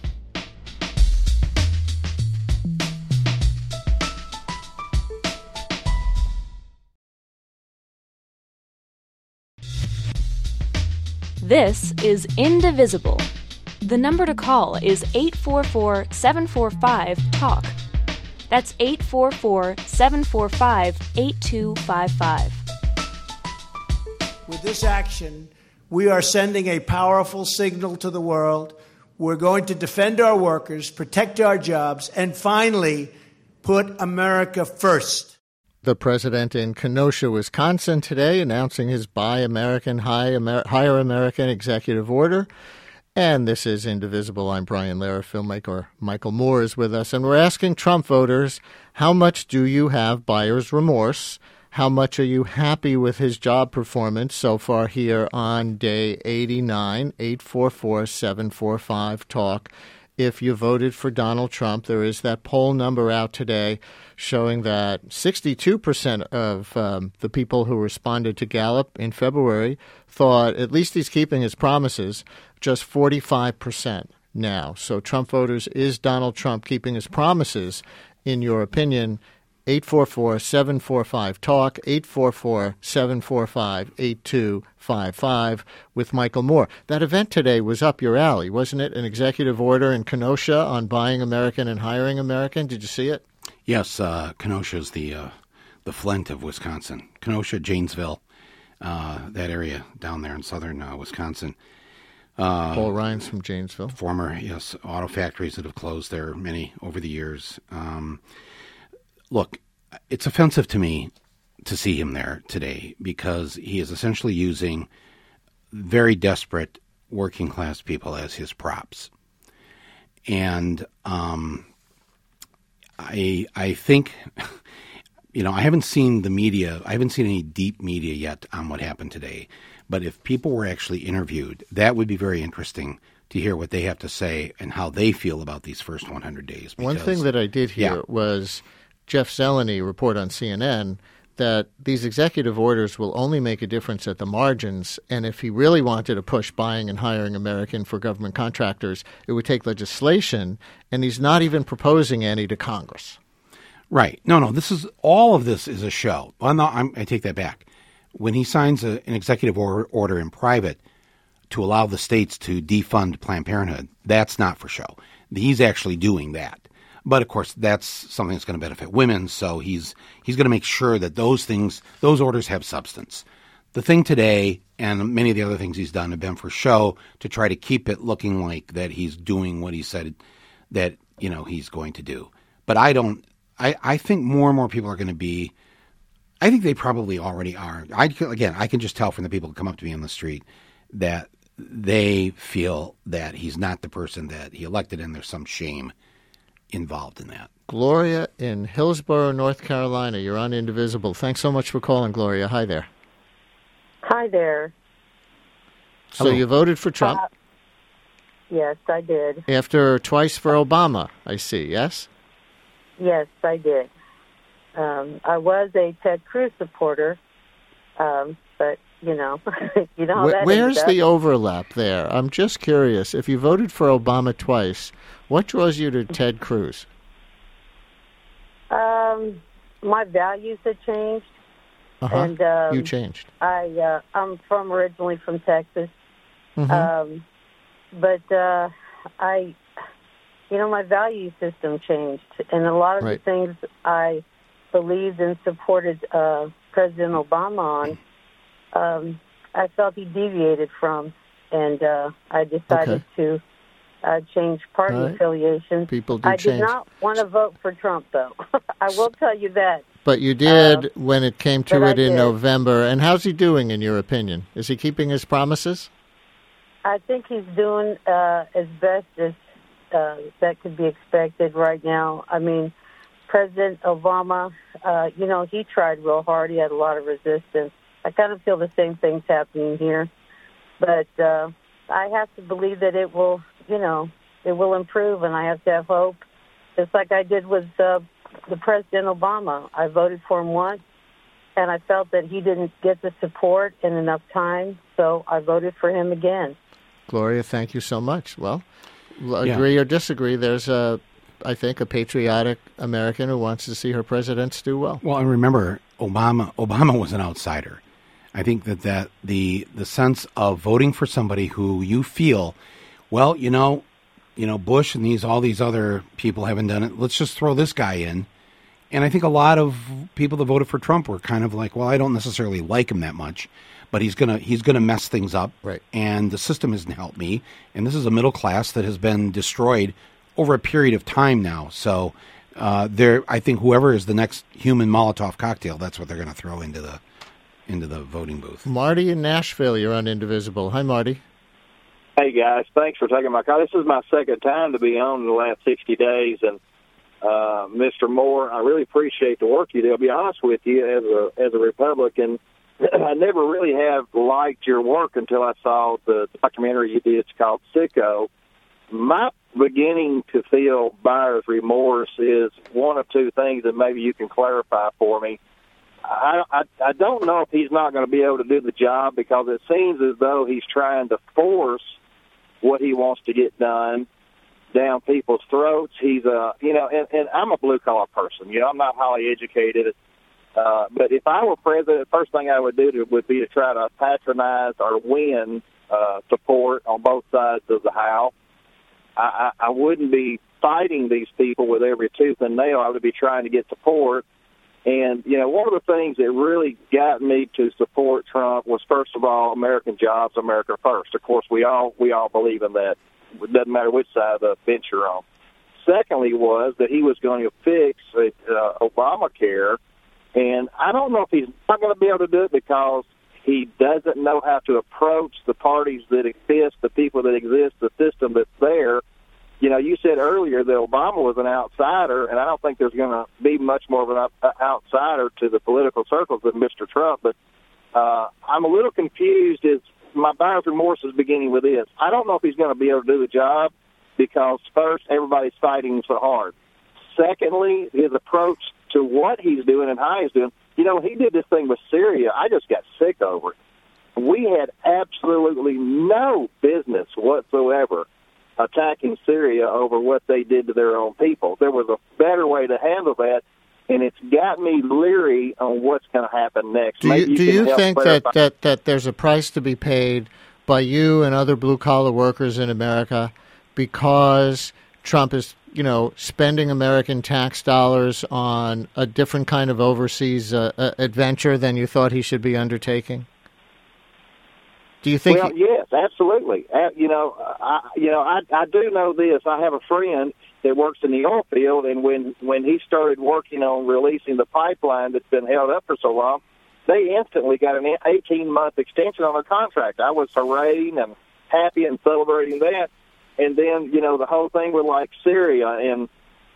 This is Indivisible. The number to call is 844 745 TALK. That's 844 745 8255. With this action, we are sending a powerful signal to the world. We're going to defend our workers, protect our jobs, and finally put America first. The president in Kenosha, Wisconsin today announcing his Buy American, Amer- Hire American executive order. And this is Indivisible. I'm Brian Lehrer, filmmaker. Michael Moore is with us. And we're asking Trump voters how much do you have buyer's remorse? How much are you happy with his job performance so far here on day 89? 844 745 TALK. if you voted for Donald Trump. There is that poll number out today showing that 62% of um, the people who responded to Gallup in February thought at least he's keeping his promises, just 45% now. So Trump voters, is Donald Trump keeping his promises, in your opinion? 844 745 TALK, 844 745 8255 with Michael Moore. That event today was up your alley, wasn't it? An executive order in Kenosha on buying American and hiring American. Did you see it? Yes, uh, is the uh, the Flint of Wisconsin. Kenosha, Janesville, uh, that area down there in southern uh, Wisconsin. Uh, Paul Ryan's from Janesville. Former, yes, auto factories that have closed there, many over the years. Um, look, it's offensive to me to see him there today because he is essentially using very desperate working class people as his props. And um, I I think you know I haven't seen the media. I haven't seen any deep media yet on what happened today. But if people were actually interviewed, that would be very interesting to hear what they have to say and how they feel about these first 100 days. Because, One thing that I did hear yeah. was Jeff Zeleny report on CNN that these executive orders will only make a difference at the margins. And if he really wanted to push buying and hiring American for government contractors, it would take legislation. And he's not even proposing any to Congress. Right. No, no. This is all of this is a show. Well, no, I'm, i take that back. When he signs a, an executive or, order in private to allow the states to defund Planned Parenthood, that's not for show. He's actually doing that. But of course, that's something that's going to benefit women. So he's he's going to make sure that those things, those orders, have substance. The thing today, and many of the other things he's done, have been for show to try to keep it looking like that he's doing what he said that you know he's going to do. But I don't. I, I think more and more people are going to be. I think they probably already are. I again, I can just tell from the people who come up to me on the street that they feel that he's not the person that he elected, and there's some shame involved in that. Gloria in Hillsborough, North Carolina. You're on Indivisible. Thanks so much for calling, Gloria. Hi there. Hi there. So Hello. you voted for Trump? Uh, yes, I did. After twice for Obama, I see, yes? Yes, I did. Um, I was a Ted Cruz supporter, um, but you know, you know Where, Where's the overlap there? I'm just curious. If you voted for Obama twice, what draws you to Ted Cruz? Um, my values have changed, uh-huh. and um, you changed. I uh, I'm from originally from Texas, mm-hmm. um, but uh, I, you know, my value system changed, and a lot of right. the things I believed and supported uh, President Obama on um, I felt he deviated from, and uh, I decided okay. to uh, change party right. affiliations. People do I change. did not want to vote for Trump, though. I will tell you that. But you did uh, when it came to it in November. And how's he doing, in your opinion? Is he keeping his promises? I think he's doing uh, as best as uh, that could be expected right now. I mean, President Obama, uh, you know, he tried real hard. He had a lot of resistance. I kind of feel the same things happening here, but uh, I have to believe that it will, you know, it will improve, and I have to have hope. Just like I did with uh, the President Obama, I voted for him once, and I felt that he didn't get the support in enough time, so I voted for him again. Gloria, thank you so much. Well, agree yeah. or disagree, there's a I think, a patriotic American who wants to see her presidents do well. Well, and remember, Obama Obama was an outsider. I think that, that the the sense of voting for somebody who you feel, well, you know, you know, Bush and these all these other people haven't done it. Let's just throw this guy in. And I think a lot of people that voted for Trump were kind of like, well, I don't necessarily like him that much, but he's gonna he's gonna mess things up. Right. And the system hasn't helped me. And this is a middle class that has been destroyed over a period of time now. So uh, there, I think whoever is the next human Molotov cocktail, that's what they're going to throw into the into the voting booth. Marty in Nashville, you're on Indivisible. Hi, Marty. Hey guys, thanks for taking my call. This is my second time to be on in the last 60 days, and uh, Mr. Moore, I really appreciate the work you do. I'll be honest with you, as a as a Republican, I never really have liked your work until I saw the documentary you did. It's called Sicko, my beginning to feel buyer's remorse is one of two things that maybe you can clarify for me. I, I, I don't know if he's not going to be able to do the job because it seems as though he's trying to force what he wants to get done down people's throats. He's a, you know, and, and I'm a blue collar person. You know, I'm not highly educated. Uh, but if I were president, the first thing I would do to, would be to try to patronize or win uh, support on both sides of the house. I, I, I wouldn't be fighting these people with every tooth and nail. I would be trying to get support. And you know, one of the things that really got me to support Trump was first of all American jobs, America first. Of course, we all we all believe in that. It doesn't matter which side of the bench you're on. Secondly, was that he was going to fix uh, Obamacare, and I don't know if he's not going to be able to do it because he doesn't know how to approach the parties that exist, the people that exist, the system that's there. You know, you said earlier that Obama was an outsider, and I don't think there's going to be much more of an outsider to the political circles than Mr. Trump. But uh, I'm a little confused. As my buyer's remorse is beginning with this. I don't know if he's going to be able to do the job because first, everybody's fighting so hard. Secondly, his approach to what he's doing and how he's doing. You know, he did this thing with Syria. I just got sick over it. We had absolutely no business whatsoever attacking Syria over what they did to their own people. There was a better way to handle that, and it's got me leery on what's going to happen next. Do you, you do you think that, that, that there's a price to be paid by you and other blue collar workers in America because Trump is you know, spending American tax dollars on a different kind of overseas uh, uh, adventure than you thought he should be undertaking? Do you think? Well, yes, absolutely. Uh, you know, I, you know, I, I do know this. I have a friend that works in the oil field, and when when he started working on releasing the pipeline that's been held up for so long, they instantly got an 18 month extension on their contract. I was hurraying and happy and celebrating that and then you know the whole thing with like Syria, and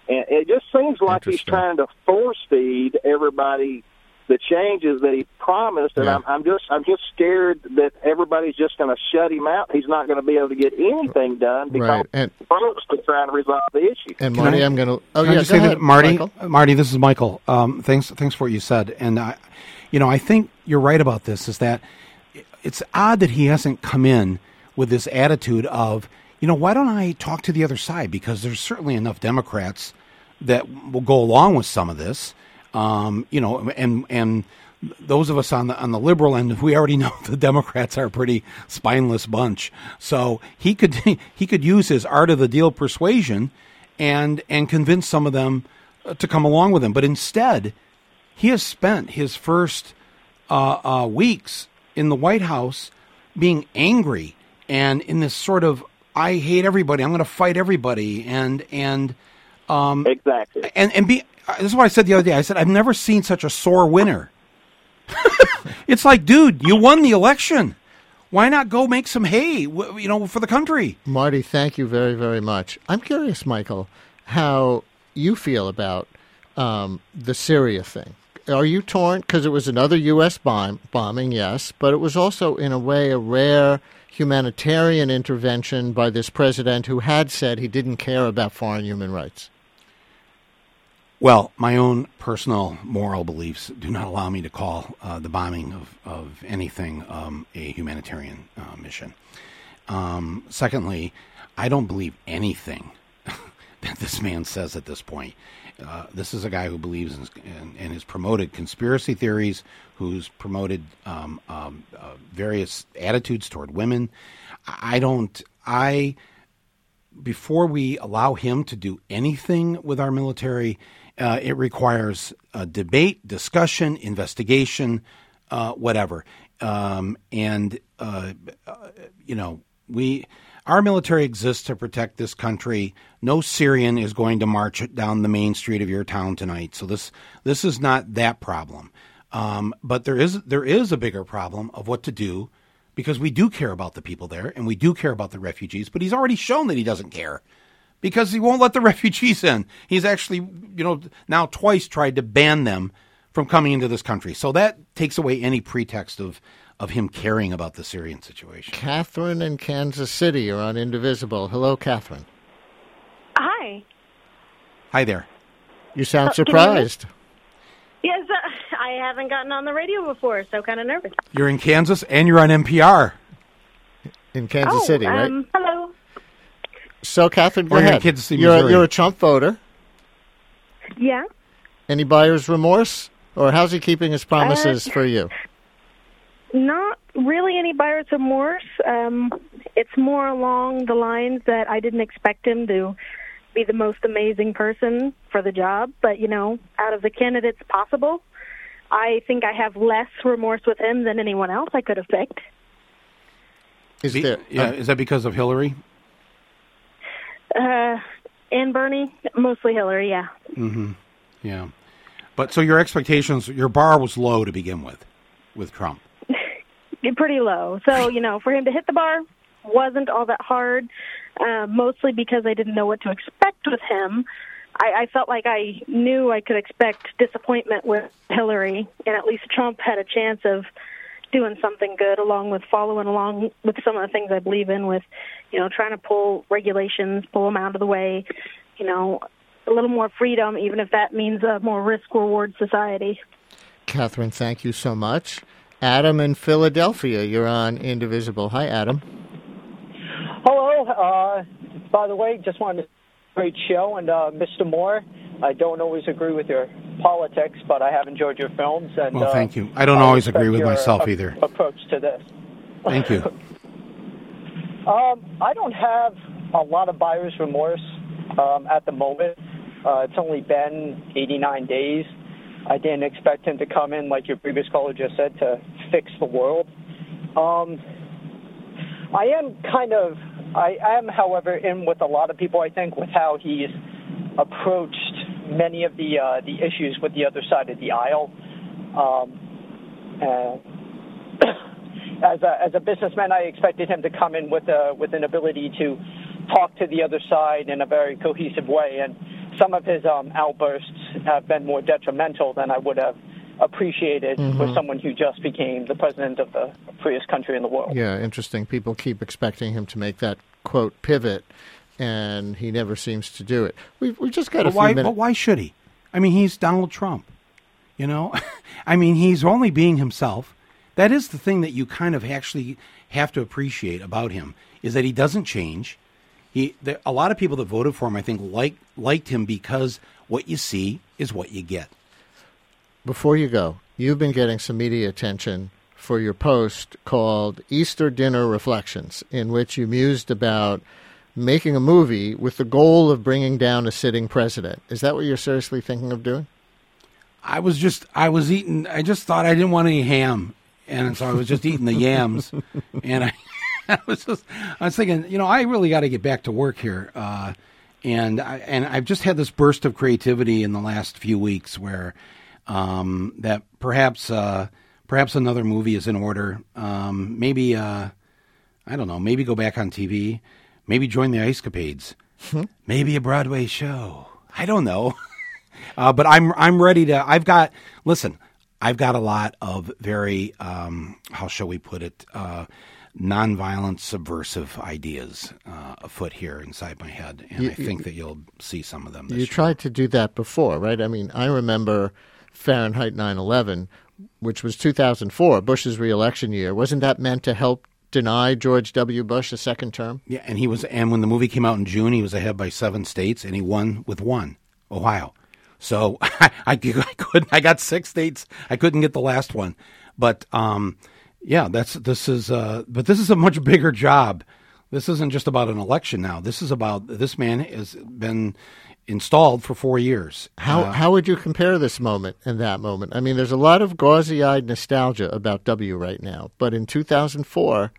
and it just seems like he's trying to force feed everybody the changes that he promised, and yeah. I'm, I'm just I'm just scared that everybody's just going to shut him out. He's not going to be able to get anything done because right. and, folks are trying to resolve the issue. And Marty, I, am going to. Oh yeah, go say ahead, that, Marty. Michael? Marty, this is Michael. Um, thanks, thanks for what you said, and I, you know, I think you're right about this. Is that it's odd that he hasn't come in with this attitude of you know, why don't I talk to the other side? Because there's certainly enough Democrats that will go along with some of this. Um, you know, and and those of us on the on the liberal end, we already know the Democrats are a pretty spineless bunch. So he could he could use his art of the deal persuasion and and convince some of them uh, to come along with him. But instead, he has spent his first uh, uh, weeks in the White House being angry and in this sort of I hate everybody. I'm going to fight everybody, and and um, exactly. And and be. This is what I said the other day. I said I've never seen such a sore winner. it's like, dude, you won the election. Why not go make some hay, you know, for the country? Marty, thank you very, very much. I'm curious, Michael, how you feel about um, the Syria thing. Are you torn? Because it was another U.S. Bomb, bombing, yes, but it was also, in a way, a rare humanitarian intervention by this president who had said he didn't care about foreign human rights? Well, my own personal moral beliefs do not allow me to call uh, the bombing of, of anything um, a humanitarian uh, mission. Um, secondly, I don't believe anything that this man says at this point. Uh, this is a guy who believes in, in, and has promoted conspiracy theories, who's promoted um, um, uh, various attitudes toward women. I don't. I before we allow him to do anything with our military, uh, it requires a debate, discussion, investigation, uh, whatever. Um, and uh, you know, we our military exists to protect this country. No Syrian is going to march down the main street of your town tonight. So this this is not that problem. Um, but there is there is a bigger problem of what to do because we do care about the people there and we do care about the refugees. But he's already shown that he doesn't care because he won't let the refugees in. He's actually you know now twice tried to ban them from coming into this country. So that takes away any pretext of of him caring about the Syrian situation. Catherine in Kansas City are on Indivisible. Hello, Catherine. Hi. Hi there. You sound Oh, can you surprised. Yes, uh, I haven't gotten on the radio before, so kind of nervous. You're in Kansas and you're on NPR. In Kansas oh, City, right? um, hello. So, Catherine, go Or you're in ahead. Kansas City, you're, a, you're a Trump voter. Yeah. Any buyer's remorse? Or how's he keeping his promises Uh, for you? Not really any buyer's remorse. Um, it's more along the lines that I didn't expect him to be the most amazing person for the job, but you know, out of the candidates possible, I think I have less remorse with him than anyone else I could have picked. Is Be- there? yeah, is that because of Hillary? Uh, and Bernie, mostly Hillary, yeah. Mm-hmm. Yeah. But so your expectations, your bar was low to begin with, with Trump. pretty low. So, you know, for him to hit the bar wasn't all that hard, uh, mostly because I didn't know what to expect with him. I, I felt like I knew I could expect disappointment with Hillary, and at least Trump had a chance of doing something good along with following along with some of the things I believe in with, you know, trying to pull regulations, pull them out of the way, you know, a little more freedom, even if that means a more risk reward society. Catherine, thank you so much. Adam in Philadelphia, you're on Indivisible. Hi, Adam. Hello. Uh, by the way, just wanted to great show, and uh, Mr. Moore. I don't always agree with your politics, but I have enjoyed your films. And Well, uh, thank you. I don't always agree with your, myself either. Approach to this. Thank you. Um, I don't have a lot of buyer's remorse um, at the moment. Uh, it's only been 89 days. I didn't expect him to come in, like your previous caller just said, to fix the world. Um, I am kind of, I am, however, in with a lot of people. I think with how he's approached many of the uh, the issues with the other side of the aisle. Um, and as a as a businessman, I expected him to come in with a with an ability to talk to the other side in a very cohesive way, and some of his um, outbursts have been more detrimental than I would have appreciated Mhm. with someone who just became the president of the freest country in the world. Yeah, interesting. People keep expecting him to make that quote pivot, and he never seems to do it. We've we just got a But few why, minutes. but why should he? I mean, he's Donald Trump. You know, I mean, he's only being himself. That is the thing that you kind of actually have to appreciate about him is that he doesn't change. He, there, a lot of people that voted for him, I think, like liked him because what you see is what you get. Before you go, you've been getting some media attention for your post called Easter Dinner Reflections, in which you mused about making a movie with the goal of bringing down a sitting president. Is that what you're seriously thinking of doing? I was just, I was eating. I just thought I didn't want any ham, and so I was just eating the yams, and I, I was just, I was thinking, you know, I really got to get back to work here, uh, and I, and I've just had this burst of creativity in the last few weeks where, um, that perhaps, uh, perhaps another movie is in order. Um, maybe, uh, I don't know, maybe go back on TV, maybe join the Ice Capades, maybe a Broadway show. I don't know. Uh, but I'm I'm ready to. I've got listen. I've got a lot of very um, how shall we put it, uh, nonviolent, subversive ideas uh, afoot here inside my head, and You- I think that you'll see some of them. This You tried to do that before, right? I mean, I remember Fahrenheit 9/11, which was 2004, Bush's reelection year. Wasn't that meant to help deny George W. Bush a second term? Yeah, and he was, and when the movie came out in June, he was ahead by seven states, and he won with one, Ohio. So I, I, couldn't. I got six states. I couldn't get the last one, but um, yeah, that's this is. Uh, but this is a much bigger job. This isn't just about an election now. This is about this man has been installed for four years. How Uh, how would you compare this moment and that moment? I mean, there's a lot of gauzy-eyed nostalgia about W right now, but in 2004,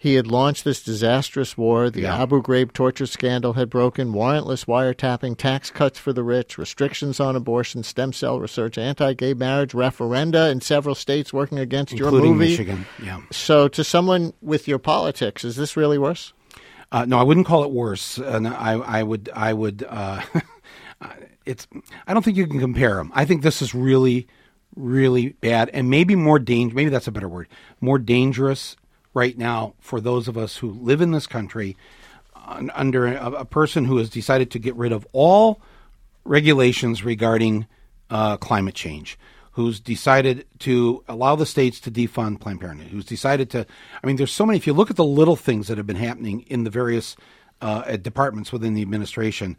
he had launched this disastrous war. The Yeah. Abu Ghraib torture scandal had broken. Warrantless wiretapping, tax cuts for the rich, restrictions on abortion, stem cell research, anti-gay marriage, referenda in several states working against your Including movie. Michigan, yeah. So, to someone with your politics, is this really worse? Uh, no, I wouldn't call it worse. And I, I would, I would. Uh, it's. I don't think you can compare them. I think this is really, really bad and maybe more danger. Maybe that's a better word. More dangerous right now for those of us who live in this country under a, a person who has decided to get rid of all regulations regarding uh, climate change, who's decided to allow the states to defund Planned Parenthood, who's decided to. I mean, there's so many. If you look at the little things that have been happening in the various uh, departments within the administration,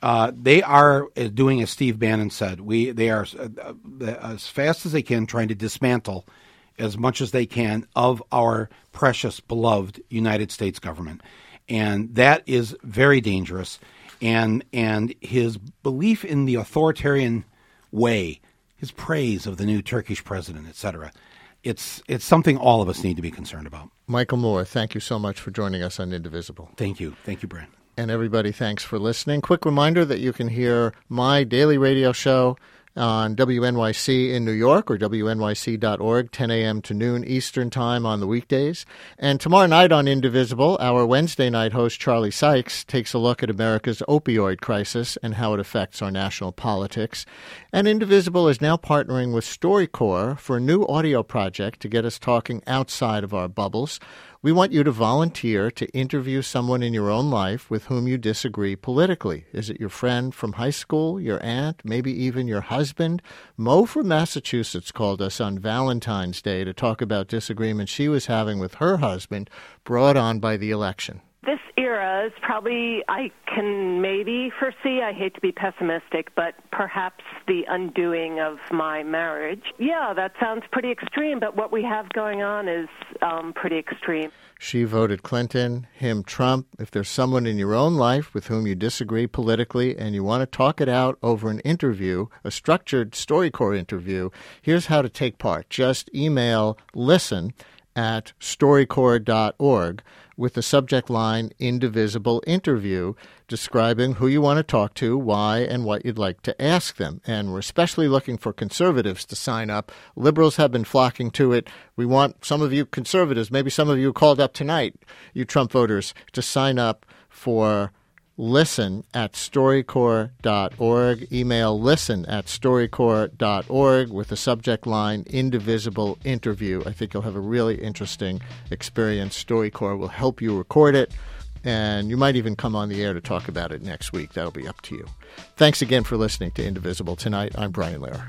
uh, they are uh, doing as Steve Bannon said. We they are uh, uh, as fast as they can trying to dismantle as much as they can of our precious, beloved United States government, and that is very dangerous. And and his belief in the authoritarian way, his praise of the new Turkish president, etc. It's it's something all of us need to be concerned about. Michael Moore, thank you so much for joining us on Indivisible. Thank you, thank you, Brian. And everybody, thanks for listening. Quick reminder that you can hear my daily radio show on WNYC in New York or WNYC.org, 10 a.m. to noon Eastern Time on the weekdays. And tomorrow night on Indivisible, our Wednesday night host Charlie Sykes takes a look at America's opioid crisis and how it affects our national politics. And Indivisible is now partnering with StoryCorps for a new audio project to get us talking outside of our bubbles. We want you to volunteer to interview someone in your own life with whom you disagree politically. Is it your friend from high school, your aunt, maybe even your husband? Mo from Massachusetts called us on Valentine's Day to talk about disagreements she was having with her husband brought on by the election probably I can maybe foresee. I hate to be pessimistic, but perhaps the undoing of my marriage. Yeah, that sounds pretty extreme, but what we have going on is um, pretty extreme. She voted Clinton, him Trump. If there's someone in your own life with whom you disagree politically and you want to talk it out over an interview, a structured StoryCorps interview, here's how to take part. Just email listen at storycorps.org with the subject line Indivisible Interview, describing who you want to talk to, why, and what you'd like to ask them. And we're especially looking for conservatives to sign up. Liberals have been flocking to it. We want some of you conservatives, maybe some of you called up tonight, you Trump voters, to sign up for listen at storycorps.org. Email listen at storycorps.org with the subject line Indivisible Interview. I think you'll have a really interesting experience. StoryCorps will help you record it, and you might even come on the air to talk about it next week. That'll be up to you. Thanks again for listening to Indivisible tonight. I'm Brian Lehrer.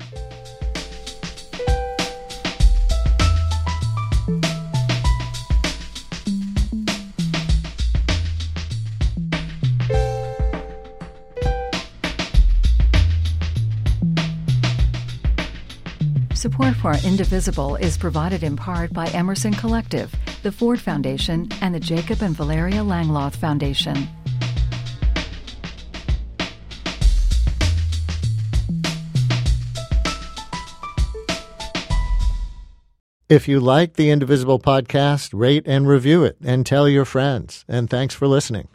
Support for Indivisible is provided in part by Emerson Collective, the Ford Foundation, and the Jacob and Valeria Langeloth Foundation. If you like the Indivisible podcast, rate and review it and tell your friends. And thanks for listening.